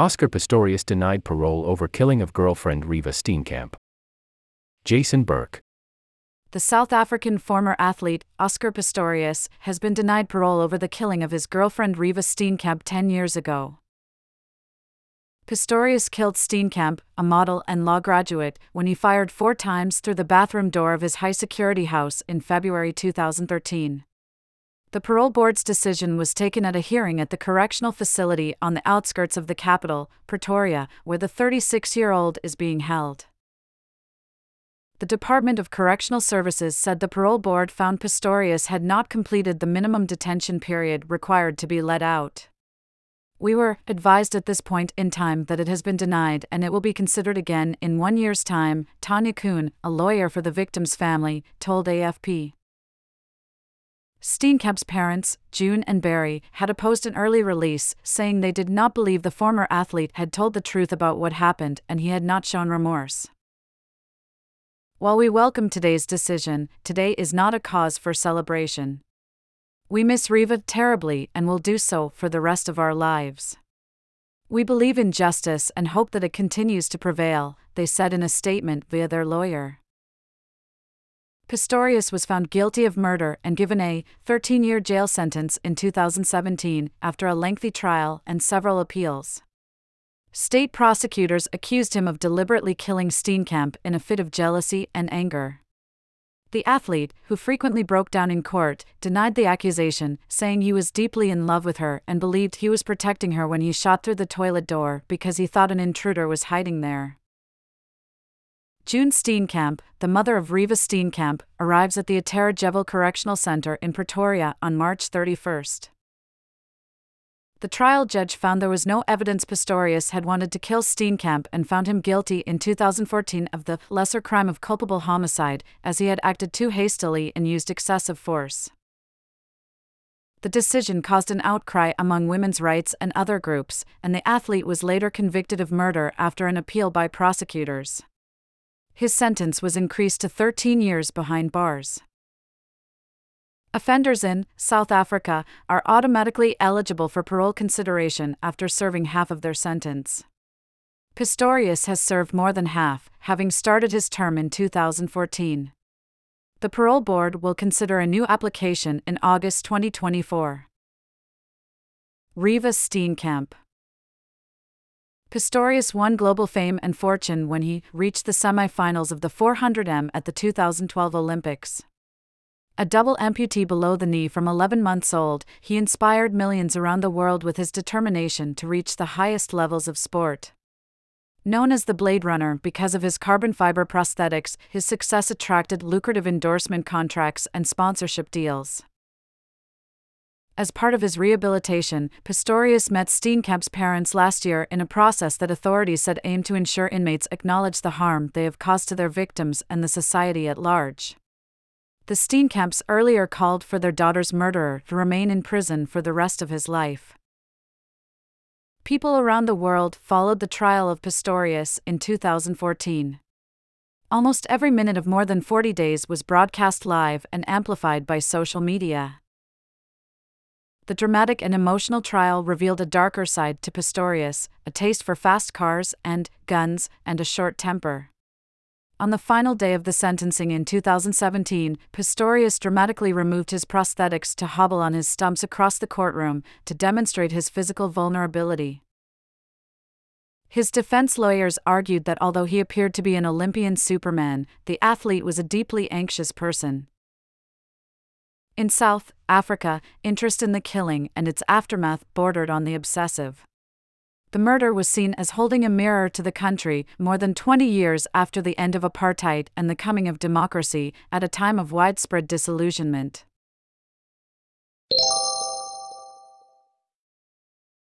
Oscar Pistorius denied parole over killing of girlfriend Reeva Steenkamp. Jason Burke. The South African former athlete, Oscar Pistorius, has been denied parole over the killing of his girlfriend Reeva Steenkamp 10 years ago. Pistorius killed Steenkamp, a model and law graduate, when he fired four times through the bathroom door of his high security house in February 2013. The parole board's decision was taken at a hearing at the correctional facility on the outskirts of the capital, Pretoria, where the 36 year old is being held. The Department of Correctional Services said the parole board found Pistorius had not completed the minimum detention period required to be let out. We were advised at this point in time that it has been denied and it will be considered again in one year's time, Tania Koen, a lawyer for the victim's family, told AFP. Steenkamp's parents, June and Barry, had opposed an early release, saying they did not believe the former athlete had told the truth about what happened and he had not shown remorse. While we welcome today's decision, today is not a cause for celebration. We miss Reeva terribly and will do so for the rest of our lives. We believe in justice and hope that it continues to prevail, they said in a statement via their lawyer. Pistorius was found guilty of murder and given a 13 year jail sentence in 2017 after a lengthy trial and several appeals. State prosecutors accused him of deliberately killing Steenkamp in a fit of jealousy and anger. The athlete, who frequently broke down in court, denied the accusation, saying he was deeply in love with her and believed he was protecting her when he shot through the toilet door because he thought an intruder was hiding there. June Steenkamp, the mother of Reeva Steenkamp, arrives at the Atteridgeville Correctional Center in Pretoria on March 31st. The trial judge found there was no evidence Pistorius had wanted to kill Steenkamp and found him guilty in 2014 of the lesser crime of culpable homicide, as he had acted too hastily and used excessive force. The decision caused an outcry among women's rights and other groups, and the athlete was later convicted of murder after an appeal by prosecutors. His sentence was increased to 13 years behind bars. Offenders in South Africa are automatically eligible for parole consideration after serving half of their sentence. Pistorius has served more than half, having started his term in 2014. The parole board will consider a new application in August 2024. Reeva Steenkamp Pistorius won global fame and fortune when he reached the semifinals of the 400m at the 2012 Olympics. A double amputee below the knee from 11 months old, he inspired millions around the world with his determination to reach the highest levels of sport. Known as the Blade Runner because of his carbon fiber prosthetics, his success attracted lucrative endorsement contracts and sponsorship deals. As part of his rehabilitation, Pistorius met Steenkamp's parents last year in a process that authorities said aimed to ensure inmates acknowledge the harm they have caused to their victims and the society at large. The Steenkamps earlier called for their daughter's murderer to remain in prison for the rest of his life. People around the world followed the trial of Pistorius in 2014. Almost every minute of more than 40 days was broadcast live and amplified by social media. The dramatic and emotional trial revealed a darker side to Pistorius, a taste for fast cars and guns, and a short temper. On the final day of the sentencing in 2017, Pistorius dramatically removed his prosthetics to hobble on his stumps across the courtroom to demonstrate his physical vulnerability. His defense lawyers argued that although he appeared to be an Olympian superman, the athlete was a deeply anxious person. In South Africa, interest in the killing and its aftermath bordered on the obsessive the murder was seen as holding a mirror to the country more than 20 years after the end of apartheid and the coming of democracy, at a time of widespread disillusionment.